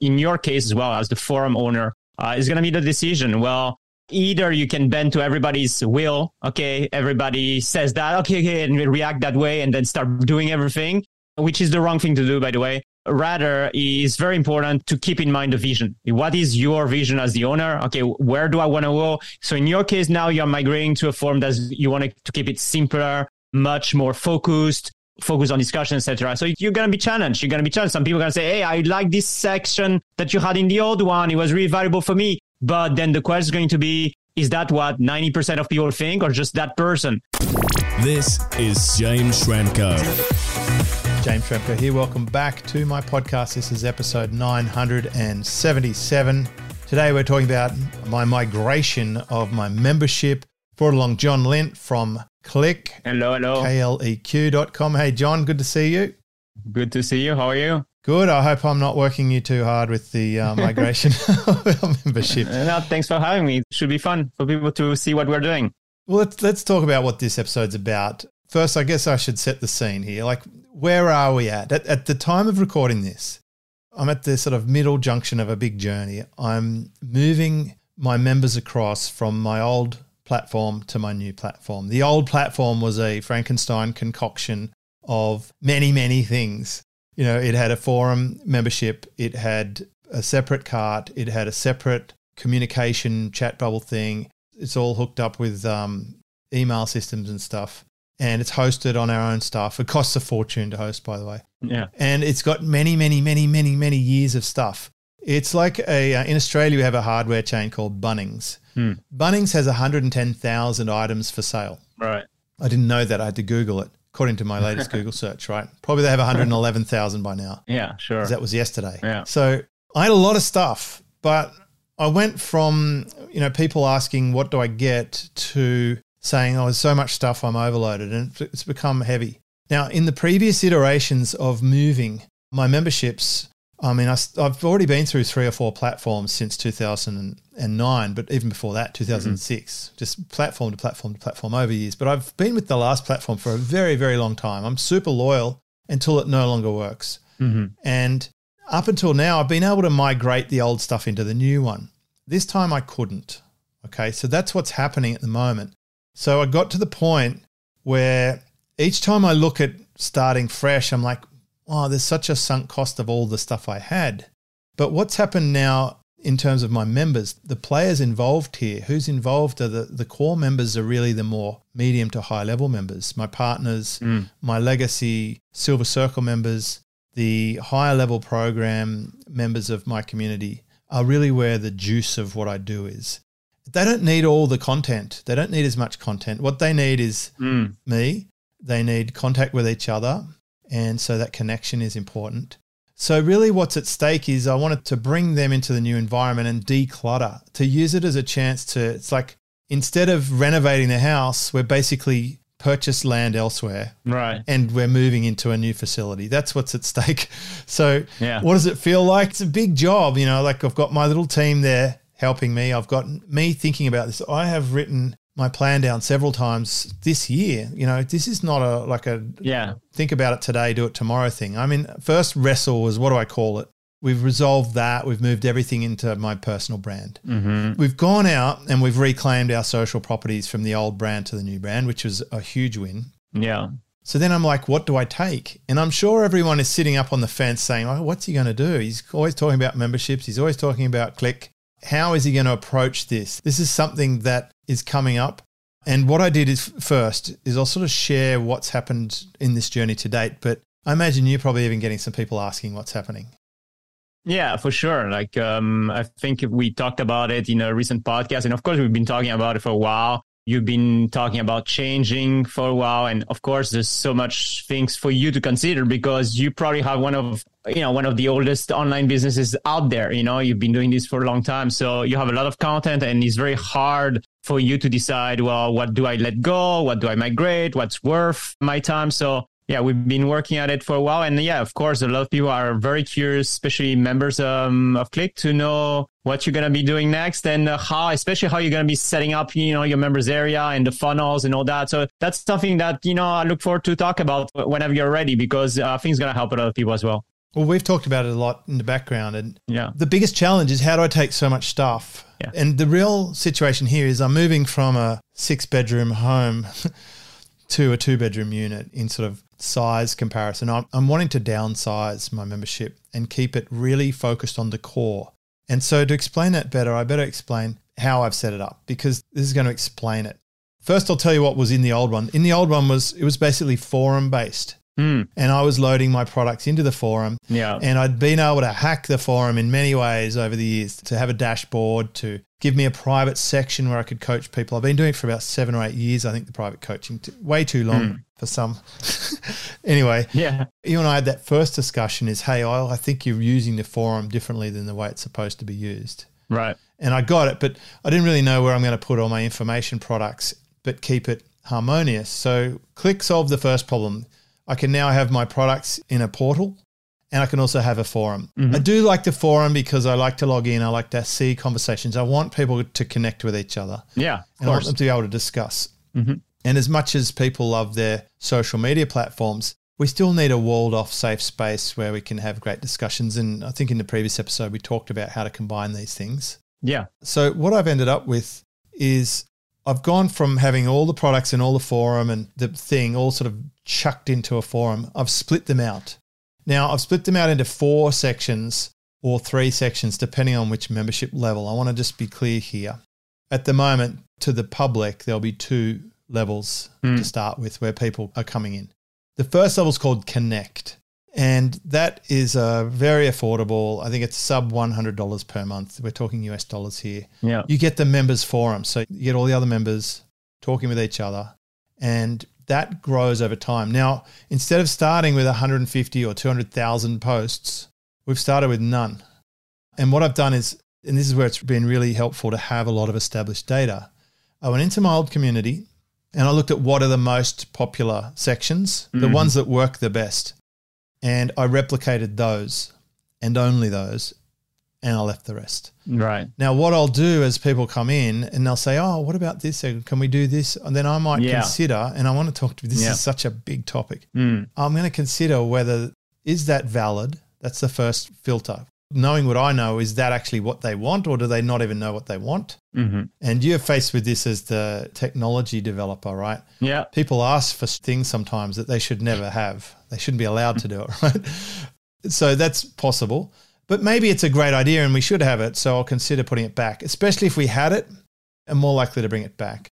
in your case as well as the forum owner, uh, is going to be the decision. Well, either you can bend to everybody's will. Okay. Everybody says that. Okay. Okay. And react that way and then start doing everything, which is the wrong thing to do, by the way. Rather, it's very important to keep in mind the vision. What is your vision as the owner? Okay. Where do I want to go? So in your case, now you're migrating to a form that you want to keep it simpler, much more focused, focus on discussion, etc. So you're gonna be challenged. You're gonna be challenged. Some people are gonna say, "Hey, I like this section that you had in the old one. It was really valuable for me." But then the question is going to be, is that what 90% of people think, or just that person? This is James Schramko. James Schramko here. Welcome back to my podcast. This is episode 977. Today we're talking about my migration of my membership. Brought along John Lint from Kleq. Hello, hello. KLEQ.com. Hey, John, good to see you. Good to see you. How are you? Good. I hope I'm not working you too hard with the uh, migration membership. No, thanks for having me. It should be fun for people to see what we're doing. Well, let's let's talk about what this episode's about. First, I guess I should set the scene here. Like, where are we at? At, at the time of recording this, I'm at the sort of middle junction of a big journey. I'm moving my members across from my old platform to my new platform. The old platform was a Frankenstein concoction of many, many things. You know, it had a forum membership, it had a separate cart, it had a separate communication chat bubble thing. It's all hooked up with um, email systems and stuff. And it's hosted on our own stuff. It costs a fortune to host, by the way. Yeah. And it's got many, many, many, many, many years of stuff. It's like a, uh, in Australia, we have a hardware chain called Bunnings. Hmm. Bunnings has 110,000 items for sale. Right. I didn't know that. I had to Google it, according to my latest Google search, right? Probably they have 111,000 by now. Yeah, sure. That was yesterday. Yeah. So I had a lot of stuff, but I went from, you know, people asking, what do I get to saying, oh, there's so much stuff, I'm overloaded. And it's- it's become heavy. Now, in the previous iterations of moving my memberships, I mean, I, have already been through three or four platforms since 2009, but even before that, 2006, just platform to platform to platform over years. But I've been with the last platform for a very, very long time. I'm super loyal until it no longer works. hmm And up until now, I've been able to migrate the old stuff into the new one. This time I couldn't. Okay. So that's what's happening at the moment. So I got to the point where each time I look at starting fresh, I'm like, oh, there's such a sunk cost of all the stuff I had. But what's happened now in terms of my members, the players involved here, who's involved are the, the core members are really the more medium to high level members, my partners, Mm. my legacy Silver Circle members, the higher level program members of my community are really where the juice of what I do is. They don't need all the content. They don't need as much content. What they need is Mm. me. They need contact with each other. And so that connection is important. So, really, what's at stake is I wanted to bring them into the new environment and declutter, to use it as a chance to, it's like instead of renovating the house, we're basically purchased land elsewhere Right. and we're moving into a new facility. That's what's at stake. So, Yeah. what does it feel like? It's a big job, you know. Like I've got my little team there helping me. I've got me thinking about this. I have written my plan down several times this year. You know, this is not a like a Yeah. think about it today, do it tomorrow thing. I mean, first wrestle was what do I call it? We've resolved that. We've moved everything into my personal brand. hmm We've gone out and we've reclaimed our social properties from the old brand to the new brand, which was a huge win. Yeah. So then I'm like, what do I take? And I'm sure everyone is sitting up on the fence saying, oh, what's he going to do? He's always talking about memberships. He's always talking about Kleq. How is he going to approach this? This is something that is coming up. And what I did is first is I'll sort of share what's happened in this journey to date. But I imagine you're probably even getting some people asking what's happening. Yeah, for sure. Like, um, I think we talked about it in a recent podcast. And of course, we've been talking about it for a while. You've been talking about changing for a while. And of course, there's so much things for you to consider because you probably have one of, you know, one of the oldest online businesses out there. You know, you've been doing this for a long time. So you have a lot of content and it's very hard for you to decide, well, what do I let go? What do I migrate? What's worth my time? So yeah, we've been working at it for a while. And yeah, of course, a lot of people are very curious, especially members um, of Kleq, to know what you're going to be doing next and uh, how, especially how you're going to be setting up, you know, your members area and the funnels and all that. So that's something that, you know, I look forward to talk about whenever you're ready because uh, I think it's going to help a lot of people as well. Well, we've talked about it a lot in the background. And Yeah. the biggest challenge is how do I take so much stuff? Yeah. And the real situation here is I'm moving from a six bedroom home to a two bedroom unit in sort of size comparison. I'm, I'm wanting to downsize my membership and keep it really focused on the core. And so to explain that better, I better explain how I've set it up because this is going to explain it. First, I'll tell you what was in the old one. In the old one was it was basically forum based, Hmm. and I was loading my products into the forum Yeah. and I'd been able to hack the forum in many ways over the years to have a dashboard, to give me a private section where I could coach people. I've been doing it for about seven or eight years, I think, the private coaching, t- way too long for some. anyway, Yeah. you and I had that first discussion is, hey, I I think you're using the forum differently than the way it's supposed to be used. Right. And I got it, but I didn't really know where I'm going to put all my information products, but keep it harmonious. So Kleq solve the first problem. I can now have my products in a portal and I can also have a forum. Mm-hmm. I do like the forum because I like to log in. I like to see conversations. I want people to connect with each other Yeah. And I want them to be able to discuss. Mm-hmm. And as much as people love their social media platforms, we still need a walled off safe space where we can have great discussions. And I think in the previous episode, we talked about how to combine these things. Yeah. So what I've ended up with is I've gone from having all the products in all the forum and the thing all sort of chucked into a forum. I've split them out. Now I've split them out into four sections or three sections depending on which membership level. I want to just be clear here. At the moment to the public there'll be two levels to hmm. start with where people are coming in. The first level is called Connect. And that is uh, very affordable. I think it's sub $100 per month. We're talking US dollars here. Yeah. You get the members forum. So you get all the other members talking with each other. And that grows over time. Now, instead of starting with 150 or 200,000 posts, we've started with none. And what I've done is, and this is where it's been really helpful to have a lot of established data. I went into my old community and I looked at what are the most popular sections, the ones that work the best. And I replicated those and only those, and I left the rest. Right. Now, what I'll do as people come in and they'll say, Oh, what about this? Can we do this? And then I might Yeah. consider, and I want to talk to this Yeah. is such a big topic. Mm. I'm going to consider whether is that valid? That's the first filter. Knowing what I know, is that actually what they want, or do they not even know what they want? hmm And you're faced with this as the technology developer, right? Yeah. People ask for things sometimes that they should never have. They shouldn't be allowed to do it, right? So that's possible. But maybe it's a great idea and we should have it. So I'll consider putting it back, especially if we had it. I'm more likely to bring it back.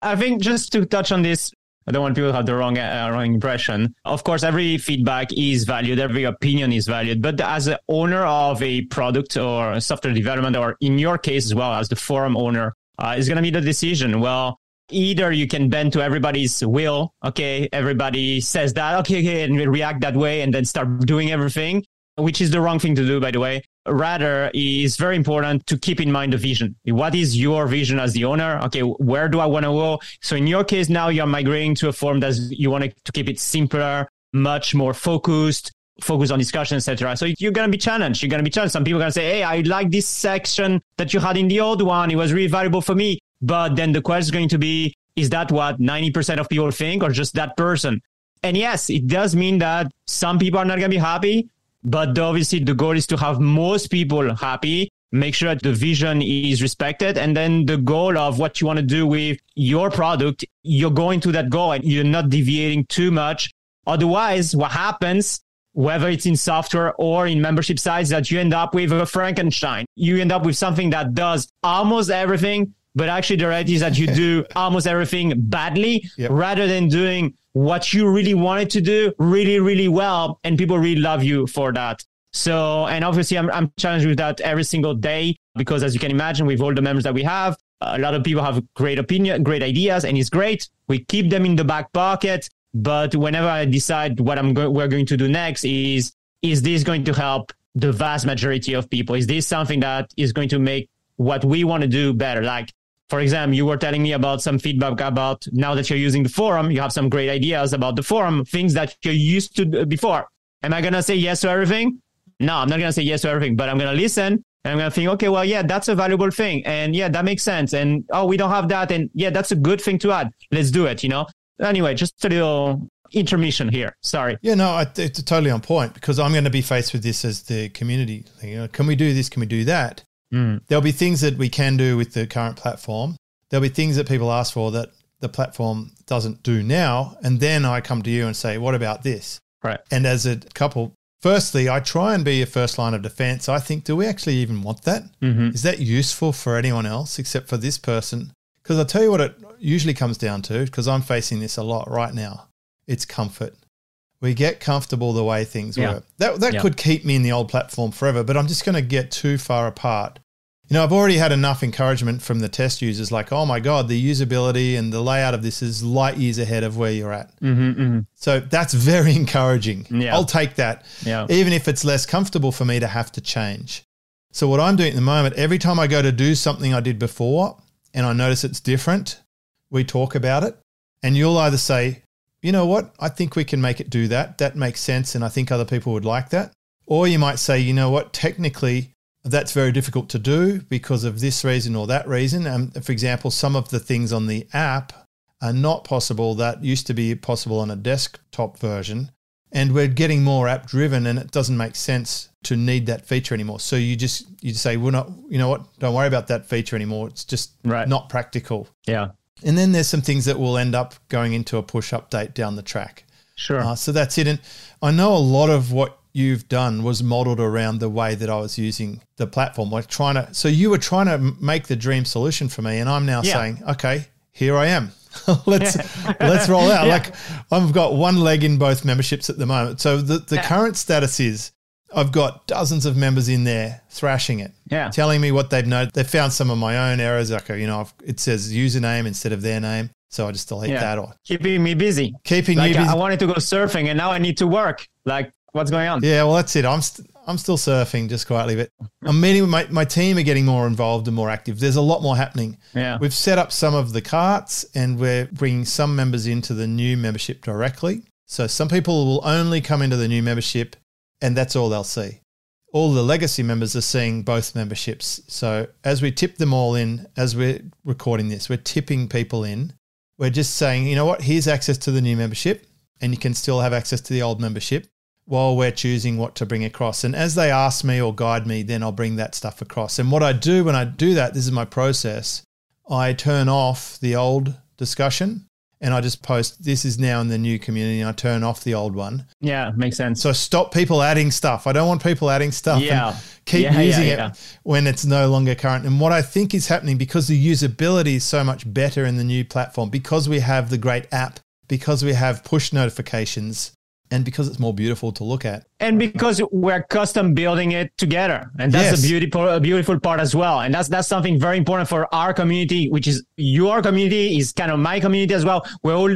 I think just to touch on this, I don't want people to have the wrong, uh, wrong impression. Of course, every feedback is valued, every opinion is valued. But as an owner of a product or software development, or in your case as well as the forum owner, uh, is going to be the decision. Well, either you can bend to everybody's will. Okay, everybody says that. Okay, okay, and react that way, and then start doing everything, which is the wrong thing to do, by the way. Rather, is very important to keep in mind the vision. What is your vision as the owner? Okay, where do I want to go? So in your case, now you're migrating to a form that you want to keep it simpler, much more focused, focus on discussion, etc. So you're to be challenged. You're to be challenged. Some people are to say, Hey, I like this section that you had in the old one. It was really valuable for me. But then the question is going to be, is that what 90% of people think or just that person? And yes, it does mean that some people are not going to be happy, but obviously the goal is to have most people happy, make sure that the vision is respected. And then the goal of what you want to do with your product, you're going to that goal and you're not deviating too much. Otherwise, what happens, whether it's in software or in membership sites, that you end up with a Frankenstein. You end up with something that does almost everything, but actually the reality is that you do almost everything badly Yep. rather than doing what you really wanted to do really, really well. And people really love you for that. So, and obviously I'm, I'm challenged with that every single day because as you can imagine, with all the members that we have, a lot of people have great opinion, great ideas, and it's great. We keep them in the back pocket. But whenever I decide what I'm go- we're going to do next is, is this going to help the vast majority of people? Is this something that is going to make what we want to do better? Like, for example, you were telling me about some feedback about now that you're using the forum, you have some great ideas about the forum, things that you're used to uh, before. Am I going to say yes to everything? No, I'm not going to say yes to everything, but I'm going to listen and I'm going to think, okay, well, yeah, that's a valuable thing. And yeah, that makes sense. And oh, we don't have that. And yeah, that's a good thing to add. Let's do it, you know? Anyway, just a little intermission here. Sorry. Yeah, no, I, it's totally on point because I'm going to be faced with this as the community. You know, can we do this? Can we do that? Mm. There'll be things that we can do with the current platform. There'll be things that people ask for that the platform doesn't do now. And then I come to you and say, what about this? Right. And as a couple, firstly, I try and be a first line of defense. I think, do we actually even want that? hmm Is that useful for anyone else except for this person? Because I'll tell you what it usually comes down to, because I'm facing this a lot right now. It's comfort. We get comfortable the way things Yeah. work. That, that Yeah. could keep me in the old platform forever, but I'm just going to get too far apart. You know, I've already had enough encouragement from the test users like, oh my God, the usability and the layout of this is light years ahead of where you're at. hmm hmm So that's very encouraging. Yeah. I'll take that Yeah. even if it's less comfortable for me to have to change. So, what I'm doing at the moment, every time I go to do something I did before and I notice it's different, we talk about it. And you'll either say, you know what, I think we can make it do that. That makes sense. And I think other people would like that. Or you might say, you know what, technically, that's very difficult to do because of this reason or that reason. Um, for example, some of the things on the app are not possible that used to be possible on a desktop version and we're getting more app driven and it doesn't make sense to need that feature anymore so you just you just say we're not you know what don't worry about that feature anymore it's just Right. not practical Yeah. And then there's some things that will end up going into a push update down the track Sure. uh, so that's it and i know a lot of what you've done was modeled around the way that i was using the platform like trying to so you were trying to make the dream solution for me and i'm now Yeah. saying okay here i am let's let's roll out Yeah. like i've got one leg in both memberships at the moment so the, the Yeah. current status is i've got dozens of members in there thrashing it yeah. telling me what they've noted they've found some of my own errors like you know I've, it says username instead of their name so i just delete Yeah. that or Keeping me busy. keeping Like you busy I wanted to go surfing and now I need to work. Like what's going on? Yeah, well, that's it. I'm st- I'm still surfing just quietly, but I'm meeting with my, my team are getting more involved and more active. There's a lot more happening. Yeah. We've set up some of the carts and we're bringing some members into the new membership directly. So some people will only come into the new membership and that's all they'll see. All the legacy members are seeing both memberships. So as we tip them all in, as we're recording this, we're tipping people in. We're just saying, you know what, here's access to the new membership and you can still have access to the old membership while we're choosing what to bring across. And as they ask me or guide me, then I'll bring that stuff across. And what I do when I do that, this is my process, I turn off the old discussion and I just post, this is now in the new community, and I turn off the old one. Yeah, makes sense. So stop people adding stuff. I don't want people adding stuff. Yeah. keep Yeah, yeah, using yeah. it when it's no longer current. And what I think is happening because the usability is so much better in the new platform, because we have the great app, because we have push notifications, and because it's more beautiful to look at. and because we're custom building it together. And that's Yes. the beautiful a beautiful part as well. And that's that's something very important for our community which is your community is kind of my community as well. We're all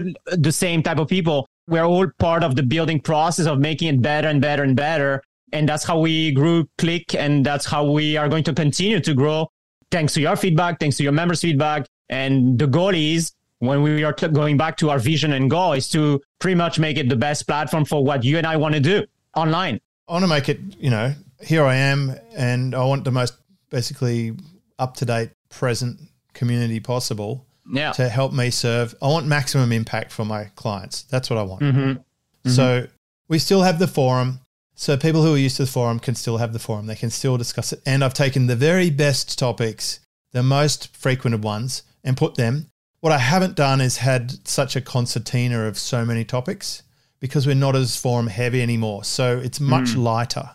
the same type of people. We're all part of the building process of making it better and better and better. And that's how we grew Kleq and that's how we are going to continue to grow thanks to your feedback thanks to your members feedback. And the goal is when we are t- going back to our vision and goal is to pretty much make it the best platform for what you and I want to do online. I want to make it, you know, here I am, and I want the most basically up to date, present community possible Yeah. to help me serve. I want maximum impact for my clients. That's what I want. Mm-hmm. So we still have the forum. So people who are used to the forum can still have the forum. They can still discuss it. And I've taken the very best topics, the most frequented ones, and put them. What I haven't done is had such a concertina of so many topics because we're not as forum heavy anymore. So it's much lighter,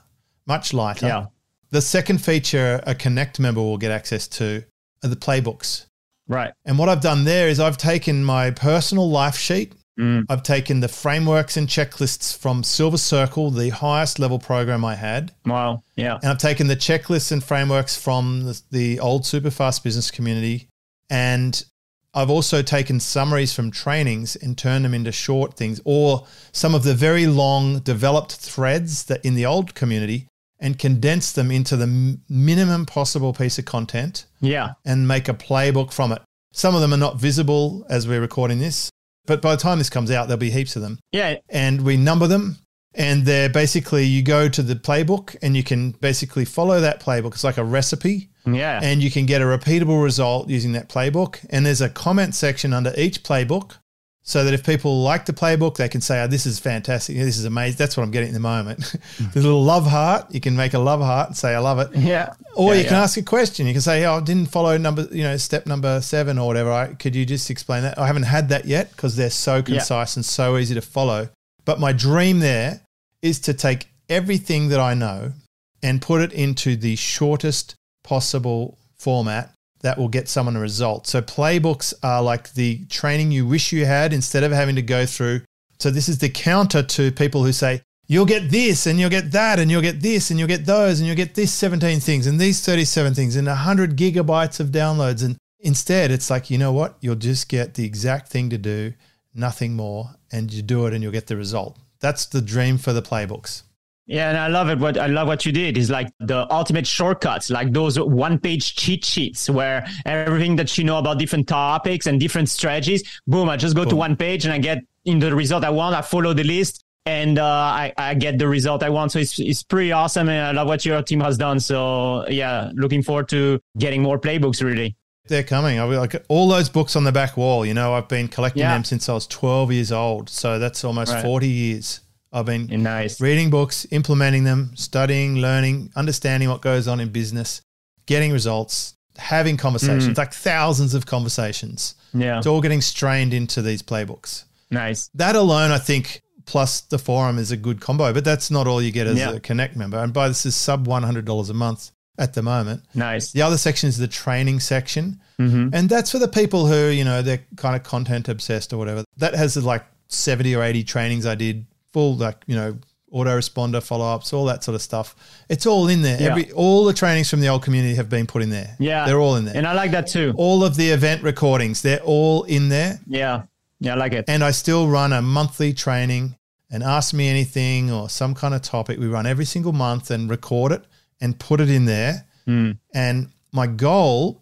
much lighter. Yeah. The second feature a Connect member will get access to are the playbooks. Right. And what I've done there is I've taken my personal life sheet Mm. I've taken the frameworks and checklists from Silver Circle, the highest level program I had, Wow. Yeah. and I've taken the checklists and frameworks from the, the old super fast business community. And I've also taken summaries from trainings and turned them into short things or some of the very long developed threads that in the old community and condensed them into the minimum possible piece of content Yeah. and make a playbook from it. Some of them are not visible as we're recording this, but by the time this comes out, there'll be heaps of them. Yeah. And we number them, and they're basically you go to the playbook and you can basically follow that playbook. It's like a recipe, Yeah. and you can get a repeatable result using that playbook. And there's a comment section under each playbook so that if people like the playbook, they can say, oh, this is fantastic. This is amazing. That's what I'm getting at the moment. the little love heart, you can make a love heart and say, I love it. Yeah. Or Yeah, you can ask a question. You can say, oh, I didn't follow number, you know, step number seven or whatever. I, could you just explain that? I haven't had that yet because they're so concise and so easy to follow. But my dream there is to take everything that I know and put it into the shortest possible format that will get someone a result. So playbooks are like the training you wish you had instead of having to go through. So this is the counter to people who say, you'll get this and you'll get that and you'll get this and you'll get those and you'll get this 17 things and these 37 things and 100 gigabytes of downloads. And instead, it's like, you know what? You'll just get the exact thing to do, nothing more, and you do it and you'll get the result. That's the dream for the playbooks. Yeah, and I love it. What I love what you did is like the ultimate shortcuts, like those one-page cheat sheets where everything that you know about different topics and different strategies, boom, I just go to one page and I get in the result I want. I follow the list and uh, I, I get the result I want. So it's it's pretty awesome, and I love what your team has done. So yeah, looking forward to getting more playbooks. Really. They're coming. I like all those books on the back wall. You know, I've been collecting Yeah. them since I was 12 years old. So that's almost Right. 40 years. I've been nice. reading books, implementing them, studying, learning, understanding what goes on in business, getting results, having conversations, like thousands of conversations. Yeah, It's all getting strained into these playbooks. nice. That alone, I think, plus the forum is a good combo, but that's not all you get as Yeah. a Connect member. And by this is sub $100 a month at the moment. Nice. The other section is the training section. hmm And that's for the people who, you know, they're kind of content obsessed or whatever. That has like 70 or 80 trainings I did, full, like, you know, autoresponder follow ups, all that sort of stuff. It's all in there. Yeah. Every All the trainings from the old community have been put in there. Yeah, They're all in there. and I like that too. all of the event recordings, they're all in there. Yeah, yeah, I like it. And I still run a monthly training and ask me anything or some kind of topic. We run every single month and record it and put it in there. Mm. And my goal,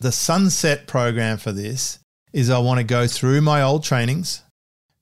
the sunset program for this, is I want to go through my old trainings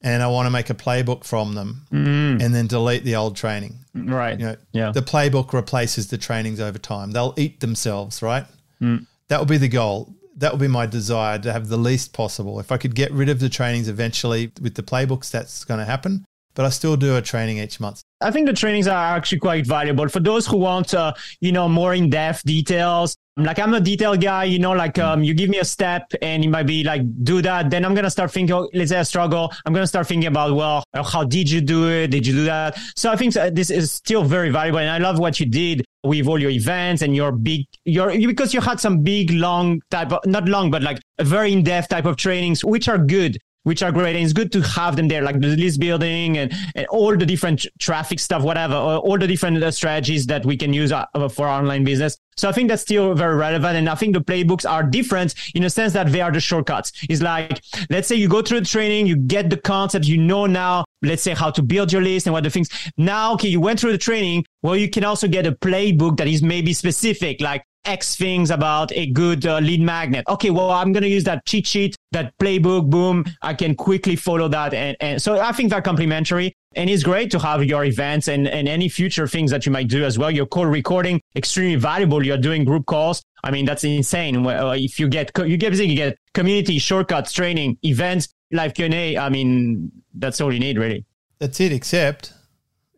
and I want to make a playbook from them Mm. and then delete the old training. Right. You know, Yeah. the playbook replaces the trainings over time. They'll eat themselves, right? Mm. That would be the goal. That would be my desire to have the least possible. If I could get rid of the trainings eventually with the playbooks, that's going to happen. But I still do a training each month. I think the trainings are actually quite valuable for those who want, uh, you know, more in-depth details. Like I'm a detail guy, you know, like um, you give me a step and it might be like do that. Then I'm gonna start thinking. oh, Let's say I struggle. I'm gonna start thinking about well, uh, how did you do it? Did you do that? So I think this is still very valuable, and I love what you did with all your events and your big your because you had some big long type of not long but like a very in-depth type of trainings which are good which are great. And it's good to have them there, like the list building and, and all the different traffic stuff, whatever, all the different uh, strategies that we can use uh, for our online business. So I think that's still very relevant. And I think the playbooks are different in a sense that they are the shortcuts. It's like, let's say you go through the training, you get the concept, you know now, let's say how to build your list and what the things. Now, okay, you went through the training. Well, you can also get a playbook that is maybe specific, like X things about a good uh, lead magnet. Okay, well, I'm going to use that cheat sheet, that playbook, boom. I can quickly follow that. And, and so I think they're complementary. And it's great to have your events and, and any future things that you might do as well. Your call recording, extremely valuable. You're doing group calls. I mean, that's insane. If you get, you get you get community, shortcuts, training, events, live Q&A. I mean, that's all you need really. That's it, except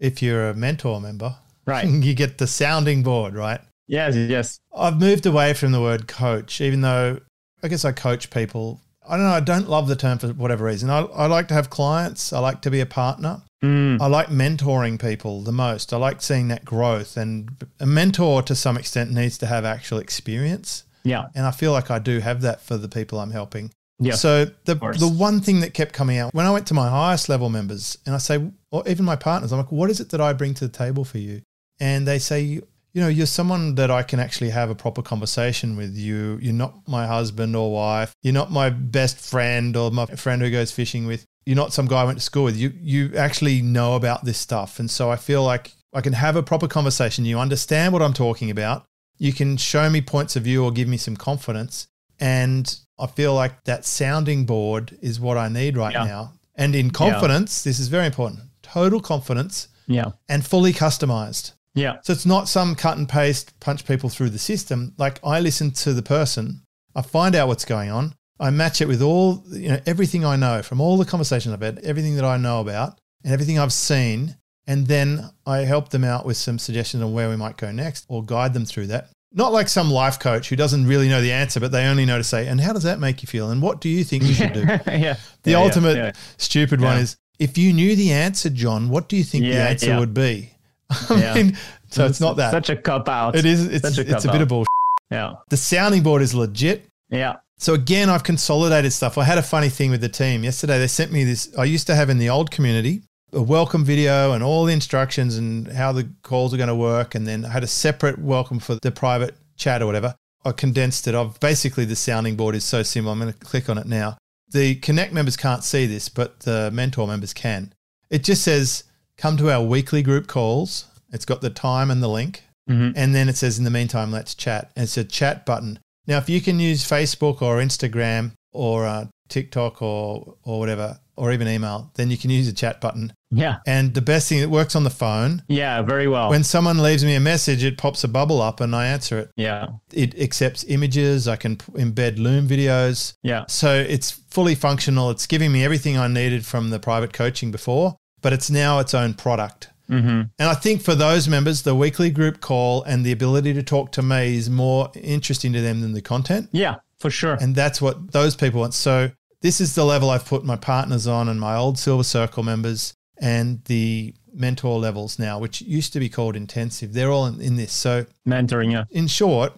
if you're a mentor member, Right. you get the sounding board, right? Yes, yes. I've moved away from the word coach, even though I guess I coach people. I don't know. I don't love the term for whatever reason. I, I like to have clients. I like to be a partner. Mm, I like mentoring people the most. I like seeing that growth. And a mentor, to some extent, needs to have actual experience. yeah. And I feel like I do have that for the people I'm helping. Yeah. So the the one thing that kept coming out when I went to my highest level members, and I say, or even my partners, I'm like, what is it that I bring to the table for you? And they say, you know, you're someone that I can actually have a proper conversation with. You, you're not my husband or wife. You're not my best friend or my friend who goes fishing with. You're not some guy I went to school with. You, you actually know about this stuff, and so I feel like I can have a proper conversation. You understand what I'm talking about. You can show me points of view or give me some confidence. And I feel like that sounding board is what I need right Yeah. now. And in confidence, this is very important total confidence Yeah. and fully customized. Yeah. So it's not some cut and paste, punch people through the system. Like I listen to the person, I find out what's going on, I match it with all, you know, everything I know from all the conversations I've had, everything that I know about, and everything I've seen. And then I help them out with some suggestions on where we might go next or guide them through that. Not like some life coach who doesn't really know the answer, but they only know to say, and how does that make you feel? And what do you think you should do? yeah. The Yeah, yeah, ultimate yeah. stupid one is if you knew the answer, John, what do you think the answer yeah. would be? I Yeah. mean, so it's not that. Such a cop out. it is. It's, such a it's a bit of bullshit. Yeah. The sounding board is legit. Yeah. So again, I've consolidated stuff. I had a funny thing with the team yesterday. They sent me this. I used to have in the old community a welcome video and all the instructions and how the calls are going to work, and then I had a separate welcome for the private chat or whatever. I condensed it. I've basically the sounding board is so simple. I'm going to click on it now. The Connect members can't see this, but the mentor members can. It just says, "Come to our weekly group calls." It's got the time and the link. Mhm. And then it says, in the meantime, let's chat. And it's a chat button. Now, if you can use Facebook or Instagram or uh, TikTok or, or whatever, or even email, then you can use a chat button. Yeah. And the best thing, it works on the phone. Yeah. Very well. When someone leaves me a message, it pops a bubble up and I answer it. yeah. It accepts images. I can p- embed Loom videos. Yeah. So it's fully functional. It's giving me everything I needed from the private coaching before, but it's now its own product. hmm And I think for those members, the weekly group call and the ability to talk to me is more interesting to them than the content. Yeah. For sure. And that's what those people want. So this is the level I've put my partners on and my old Silver Circle members and the mentor levels now, which used to be called intensive. They're all in, in this. So Mentoring. Yeah. in short,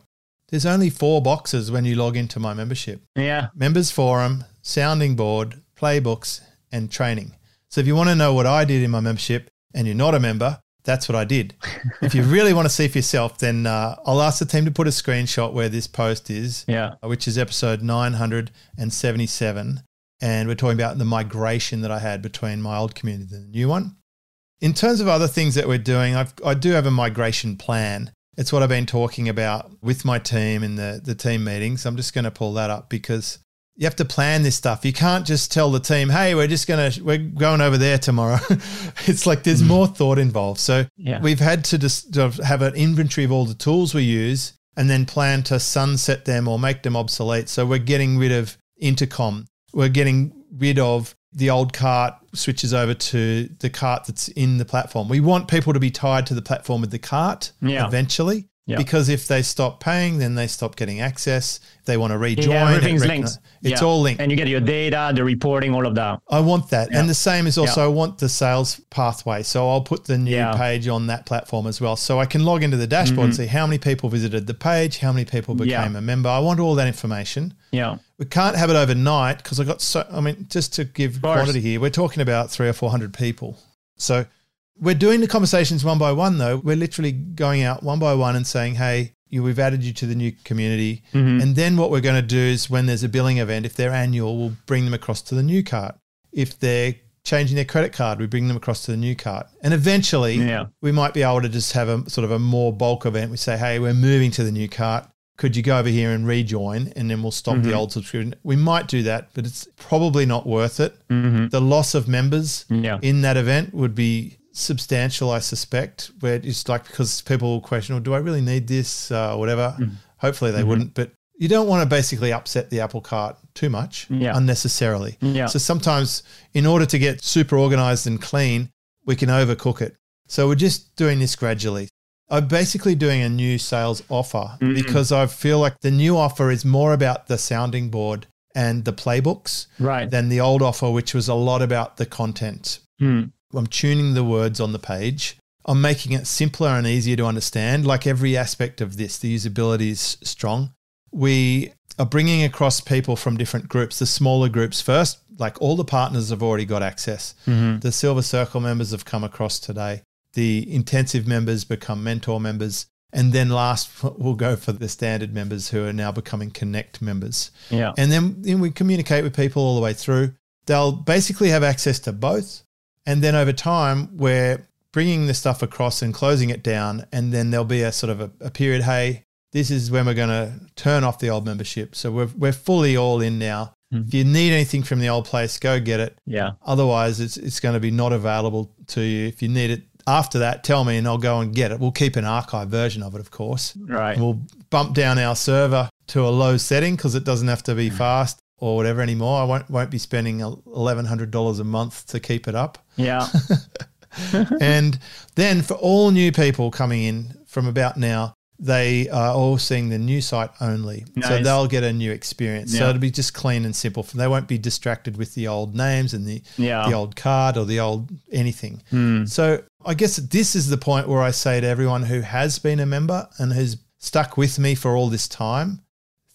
there's only four boxes when you log into my membership Yeah. members forum, sounding board, playbooks, and training. So if you want to know what I did in my membership and you're not a member, that's what I did. if you really want to see for yourself, then uh, I'll ask the team to put a screenshot where this post is, Yeah. which is episode 977. And we're talking about the migration that I had between my old community and the new one. In terms of other things that we're doing, I've, I do have a migration plan. It's what I've been talking about with my team in the, the team meetings. I'm just going to pull that up because you have to plan this stuff. You can't just tell the team, "Hey, we're just going to we're going over there tomorrow." it's like there's mm. more thought involved. So Yeah. we've had to just have an inventory of all the tools we use and then plan to sunset them or make them obsolete. So we're getting rid of intercom. We're getting rid of the old cart switches over to the cart that's in the platform. We want people to be tied to the platform with the cart Yeah. eventually. Yeah. Because if they stop paying, then they stop getting access. If they want to rejoin, yeah. Everything's recogni- linked. It's Yeah. all linked. And you get your data, the reporting, all of that. I want that. Yeah. And the same is also. I want the sales pathway. So I'll put the new page on that platform as well. So I can log into the dashboard and see how many people visited the page, how many people became Mm-hmm. A member. I want all that information. Yeah. We can't have it overnight because I got so I mean, just to give quantity here, we're talking about three or four hundred people. So we're doing the conversations one by one though. We're literally going out one by one and saying, Hey, you, we've added you to the new community. Mm-hmm. And then what we're going to do is when there's a billing event, if they're annual, we'll bring them across to the new cart. If they're changing their credit card, we bring them across to the new cart. And eventually, Yeah. we might be able to just have a sort of a more bulk event. We say, hey, we're moving to the new cart. Could you go over here and rejoin? And then we'll stop Mm-hmm. the old subscription. We might do that, but it's probably not worth it. hmm The loss of members Yeah. in that event would be substantial, I suspect. Where it's like because people will question, well, do I really need this uh, whatever? Mm. Hopefully they wouldn't, but you don't want to basically upset the apple cart too much Yeah. unnecessarily. Yeah. So sometimes, in order to get super organized and clean, we can overcook it. So we're just doing this gradually. I'm basically doing a new sales offer Mhm. because I feel like the new offer is more about the sounding board and the playbooks Right. than the old offer, which was a lot about the content. Hmm. I'm tuning the words on the page. I'm making it simpler and easier to understand. Like every aspect of this, the usability is strong. We are bringing across people from different groups, the smaller groups first. Like all the partners have already got access. Mhm. The Silver Circle members have come across today. The intensive members become mentor members. And then last, we'll go for the standard members who are now becoming Connect members. Yeah. And then, then we communicate with people all the way through. They'll basically have access to both. And then over time, we're bringing the stuff across and closing it down. And then there'll be a sort of a, a period hey, this is when we're going to turn off the old membership. So we're, we're fully all in now. Mhm. If you need anything from the old place, go get it. Yeah. Otherwise, it's, it's going to be not available to you. If you need it after that, tell me and I'll go and get it. We'll keep an archive version of it, of course. Right. And we'll bump down our server to a low setting because it doesn't have to be fast. Or whatever anymore. I won't won't be spending eleven hundred dollars a month to keep it up. Yeah. and then for all new people coming in from about now, they are all seeing the new site only. So they'll get a new experience. So it'll be just clean and simple. They won't be distracted with the old names and the, Yeah. the old card or the old anything. Hmm. So I guess this is the point where I say to everyone who has been a member and has stuck with me for all this time,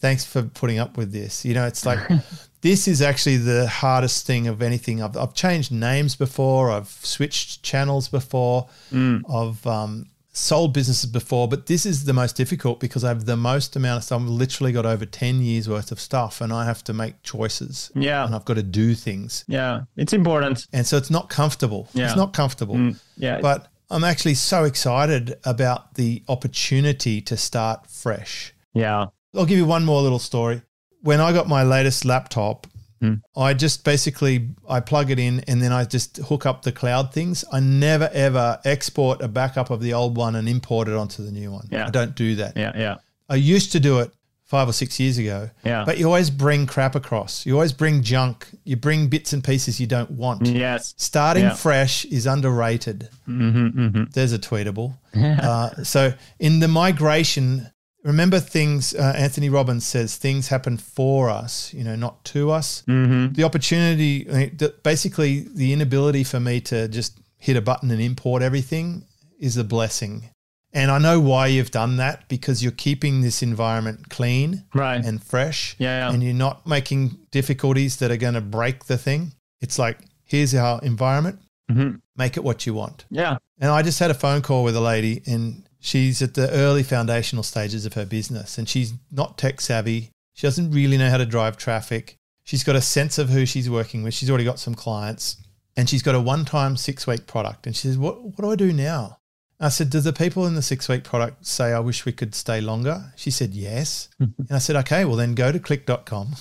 thanks for putting up with this. You know, it's like this is actually the hardest thing of anything. I've, I've changed names before, I've switched channels before, I've um, sold businesses before, but this is the most difficult because I have the most amount of stuff. I've literally got over 10 years worth of stuff and I have to make choices Yeah. and I've got to do things. Yeah. It's important. And so it's not comfortable. Yeah. It's not comfortable. Mm, yeah. But I'm actually so excited about the opportunity to start fresh. yeah. I'll give you one more little story. When I got my latest laptop, Hmm. I just basically I plug it in and then I just hook up the cloud things. I never ever export a backup of the old one and import it onto the new one. Yeah. I don't do that. Yeah. Yeah. I used to do it five or six years ago. Yeah. But you always bring crap across. You always bring junk. You bring bits and pieces you don't want. Yes. Starting Yeah. fresh is underrated. hmm hmm There's a tweetable. uh, so in the migration, remember things. Uh, Anthony Robbins says things happen for us, you know, not to us. hmm The opportunity, I mean, th- basically, the inability for me to just hit a button and import everything is a blessing. And I know why you've done that because you're keeping this environment clean Right. and fresh, yeah. Yeah. and you're not making difficulties that are going to break the thing. It's like here's our environment, Mhm. make it what you want. Yeah. And I just had a phone call with a lady, and she's at the early foundational stages of her business, and she's not tech savvy. She doesn't really know how to drive traffic. She's got a sense of who she's working with. She's already got some clients, and she's got a one-time six-week product. And she says, "What what do I do now?" I said, "Do the people in the six-week product say I wish we could stay longer?" She said, "Yes." and I said, "Okay, well then go to click.com,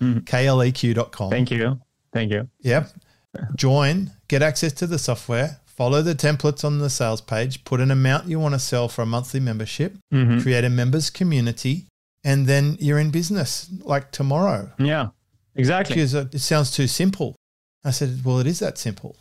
Mhm. kleq.com. Thank you. Thank you. Yep. Join, get access to the software, follow the templates on the sales page, put an amount you want to sell for a monthly membership, hmm create a members community, and then you're in business like tomorrow. Yeah. Exactly. Because it sounds too simple. I said, well, it is that simple.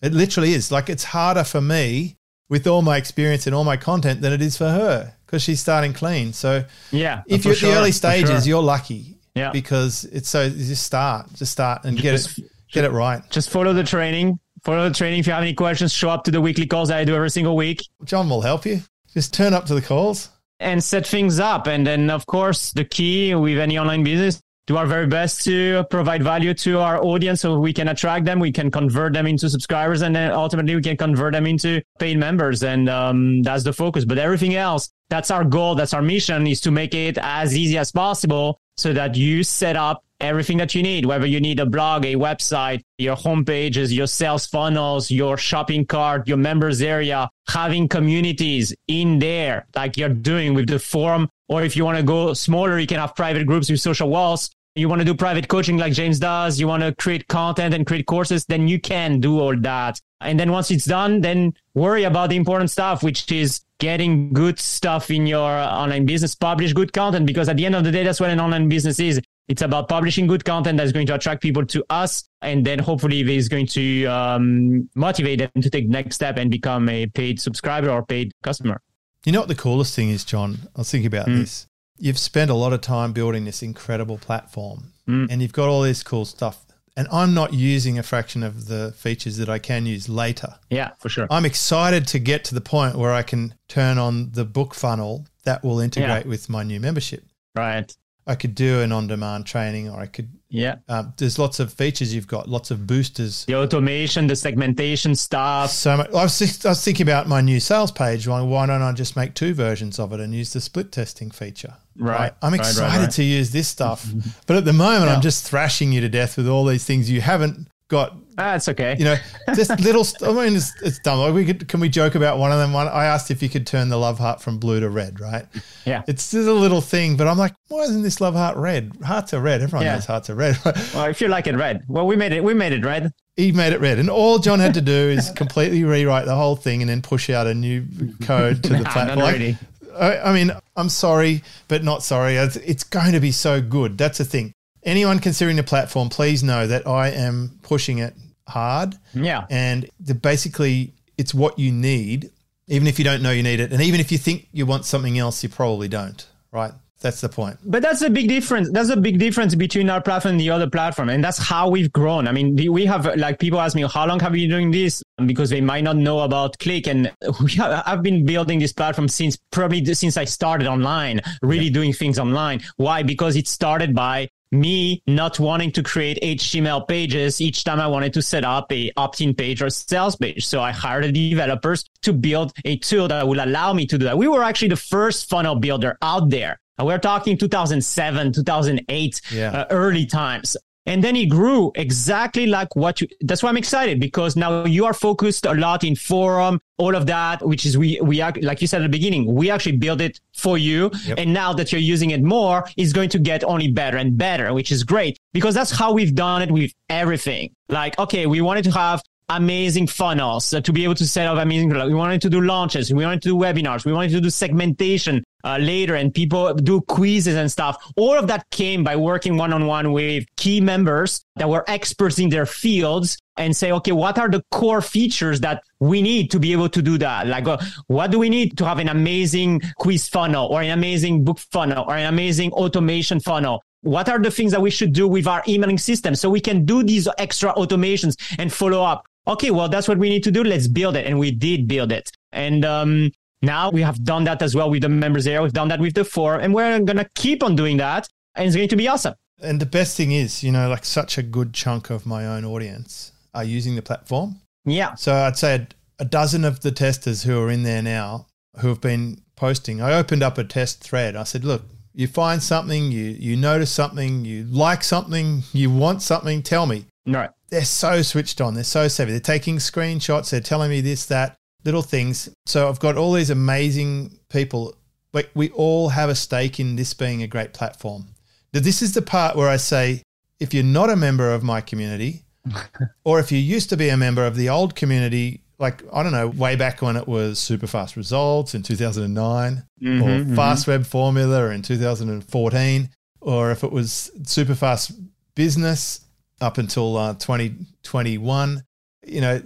It literally is. Like it's harder for me with all my experience and all my content than it is for her because she's starting clean. So Yeah. if you're at sure, the early stages, sure. you're lucky Yeah. because it's so just start, just start and get Just- it, get it right. just follow the training. Follow the training. If you have any questions, show up to the weekly calls that I do every single week John will help you. Just turn up to the calls. and set things up. And then, of course, the key with any online business, do our very best to provide value to our audience so we can attract them, we can convert them into subscribers, and then ultimately we can convert them into paid members. And um, that's the focus. But everything else, that's our goal. That's our mission is to make it as easy as possible so that you set up everything that you need, whether you need a blog, a website, your homepages, your sales funnels, your shopping cart, your members area, having communities in there, like you're doing with the forum. Or if you want to go smaller, you can have private groups with social walls. You want to do private coaching like James does. You want to create content and create courses, then you can do all that. And then once it's done, then worry about the important stuff, which is getting good stuff in your online business, publish good content, because at the end of the day, that's what an online business is. It's about publishing good content that's going to attract people to us. And then hopefully it is going to um, motivate them to take the next step and become a paid subscriber or paid customer. You know what the coolest thing is, John? I was thinking about Mm. this. You've spent a lot of time building this incredible platform Mm. and you've got all this cool stuff. And I'm not using a fraction of the features that I can use later. Yeah, for sure. I'm excited to get to the point where I can turn on the book funnel that will integrate with my new membership. Right. I could do an on demand training or I could, Yeah. um, there's lots of features you've got, lots of boosters. The automation, the segmentation stuff. So much, I, was, I was thinking about my new sales page. Why, why don't I just make two versions of it and use the split testing feature? Right. I'm Right, right, excited right. to use this stuff. but at the moment, Yeah. I'm just thrashing you to death with all these things you haven't got. Ah, That's okay. You know, just little. I mean, it's, it's dumb. Like we could, can we joke about one of them? One, I asked if you could turn the love heart from blue to red. Right? Yeah. It's just a little thing, but I'm like, why isn't this love heart red? Hearts are red. Everyone Yeah. knows hearts are red. Well, if you like it red, well, we made it. We made it red. he made it red, and all John had to do is completely rewrite the whole thing and then push out a new code to the platform. not Like, really. I, I mean, I'm sorry, but not sorry. It's, it's going to be so good. That's the thing. Anyone considering the platform, please know that I am pushing it hard. Yeah. And the, basically, it's what you need, even if you don't know you need it. And even if you think you want something else, you probably don't, right? That's the point. But that's a big difference. That's a big difference between our platform and the other platform. And that's how we've grown. I mean, we have like people ask me, how long have you been doing this? Because they might not know about Kleq. And we have, I've been building this platform since probably since I started online, really yeah. doing things online. Why? Because it started by me not wanting to create HTML pages each time I wanted to set up a opt-in page or sales page. So I hired the developers to build a tool that will allow me to do that. We were actually the first funnel builder out there. We're talking 2007, 2008, yeah. uh, early times. And then it grew exactly like what you, that's why I'm excited because now you are focused a lot in forum, all of that, which is we, we, act like you said at the beginning, we actually build it for you. Yep. And now that you're using it more, it's going to get only better and better, which is great because that's how we've done it with everything. Like, okay, we wanted to have amazing funnels uh, to be able to set up amazing. We wanted to do launches. We wanted to do webinars. We wanted to do segmentation uh, later and people do quizzes and stuff. All of that came by working one on one with key members that were experts in their fields and say, okay, what are the core features that we need to be able to do that? Like, uh, what do we need to have an amazing quiz funnel or an amazing book funnel or an amazing automation funnel? What are the things that we should do with our emailing system so we can do these extra automations and follow up? okay, well, that's what we need to do. Let's build it. And we did build it. And um, now we have done that as well with the members there. We've done that with the four, and we're going to keep on doing that. And it's going to be awesome. And the best thing is, you know, like such a good chunk of my own audience are using the platform. Yeah. So I'd say a dozen of the testers who are in there now who have been posting, I opened up a test thread. I said, look, you find something, you you notice something, you like something, you want something, tell me. Right they're so switched on. They're so savvy. They're taking screenshots. They're telling me this, that, little things. So I've got all these amazing people. Like we all have a stake in this being a great platform. Now, this is the part where I say, if you're not a member of my community, or if you used to be a member of the old community, like I don't know, way back when it was super fast results in 2009, mm-hmm, or mm-hmm. fast web formula in 2014, or if it was super fast business up until uh, 2021. You know,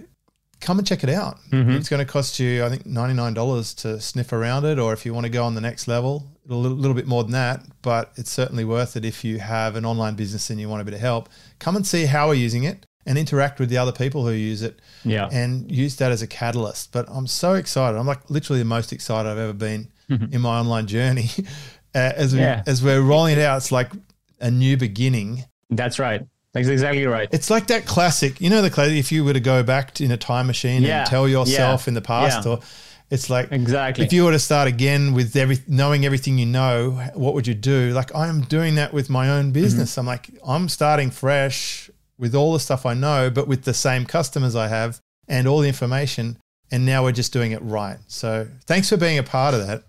come and check it out. Mm-hmm. It's going to cost you, I think, $99 to sniff around it, or if you want to go on the next level, a little, little, bit more than that, but it's certainly worth it if you have an online business and you want a bit of help. Come and see how we're using it and interact with the other people who use it yeah. and use that as a catalyst. But I'm so excited. I'm like literally the most excited I've ever been mm-hmm. in my online journey. uh, as, we, yeah. as we're rolling it out, it's like a new beginning. That's right. That's exactly right. It's like that classic, you know, the classic. If you were to go back in a time machine yeah. and tell yourself yeah. in the past, yeah. or it's like exactly. If you were to start again with every knowing everything you know, what would you do? Like I am doing that with my own business. Mm-hmm. I'm like I'm starting fresh with all the stuff I know, but with the same customers I have and all the information. And now we're just doing it right. So thanks for being a part of that.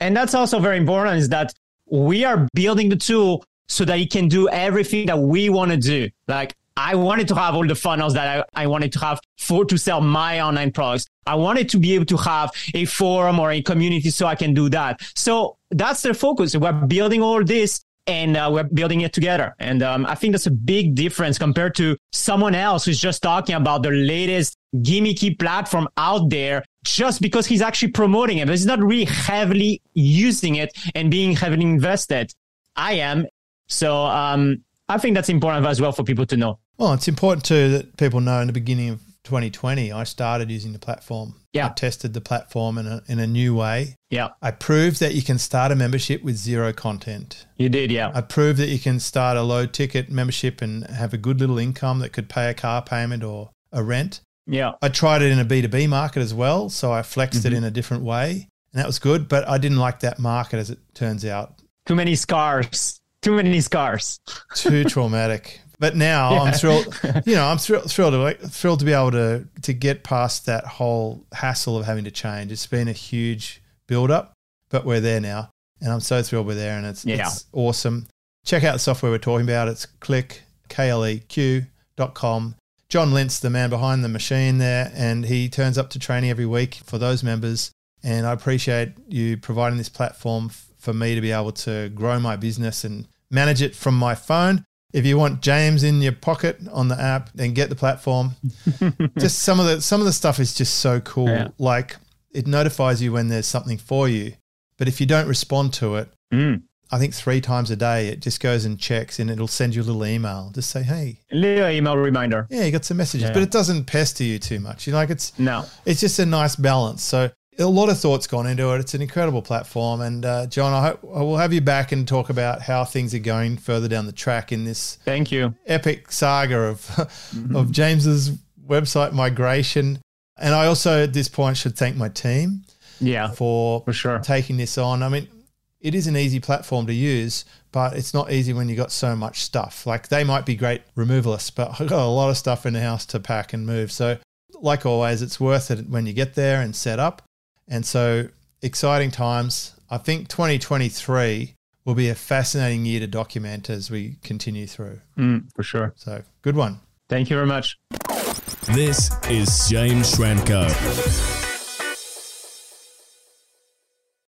And that's also very important is that we are building the tool so that it can do everything that we want to do. Like I wanted to have all the funnels that I, I wanted to have for to sell my online products. I wanted to be able to have a forum or a community so I can do that. So that's the focus. We're building all this and uh, we're building it together. And um, I think that's a big difference compared to someone else who's just talking about the latest gimmicky platform out there just because he's actually promoting it. But he's not really heavily using it and being heavily invested. I am, so um, I think that's important as well for people to know. Well, it's important too that people know in the beginning of 2020, I started using the platform. Yeah. I tested the platform in a, in a new way. Yeah. I proved that you can start a membership with zero content. You did, yeah. I proved that you can start a low ticket membership and have a good little income that could pay a car payment or a rent. Yeah. I tried it in a B2B market as well. So I flexed mm-hmm. it in a different way. And that was good. But I didn't like that market as it turns out. Too many scars too many scars. Too traumatic. But now yeah. I'm thrilled. You know, I'm thrilled, thrilled to like, thrilled to be able to to get past that whole hassle of having to change. It's been a huge build up, but we're there now, and I'm so thrilled we're there, and it's yeah. it's awesome. Check out the software we're talking about. It's Kleq k l e q dot com. John Lintz, the man behind the machine there, and he turns up to training every week for those members. And I appreciate you providing this platform for me to be able to grow my business and manage it from my phone. If you want James in your pocket on the app, then get the platform. just some of the some of the stuff is just so cool. Yeah. Like it notifies you when there's something for you. But if you don't respond to it, Mm. I think three times a day it just goes and checks and it'll send you a little email. Just say, Hey, Little email reminder. yeah, you got some messages. Yeah. But it doesn't pester you too much. You know, like it's No. it's just a nice balance. So a lot of thoughts gone into it. It's an incredible platform. And uh, John, I hope I will have you back and talk about how things are going further down the track in this Thank you. epic saga of of James's website migration. And I also at this point should thank my team Yeah, for for sure. taking this on. I mean, it is an easy platform to use, but it's not easy when you got so much stuff. Like they might be great removalists, but I've got a lot of stuff in the house to pack and move. So, like always, it's worth it when you get there and set up. And so, exciting times. I think 2023 will be a fascinating year to document as we continue through. Mm, for sure. So, good one. Thank you very much. This is James Schramko.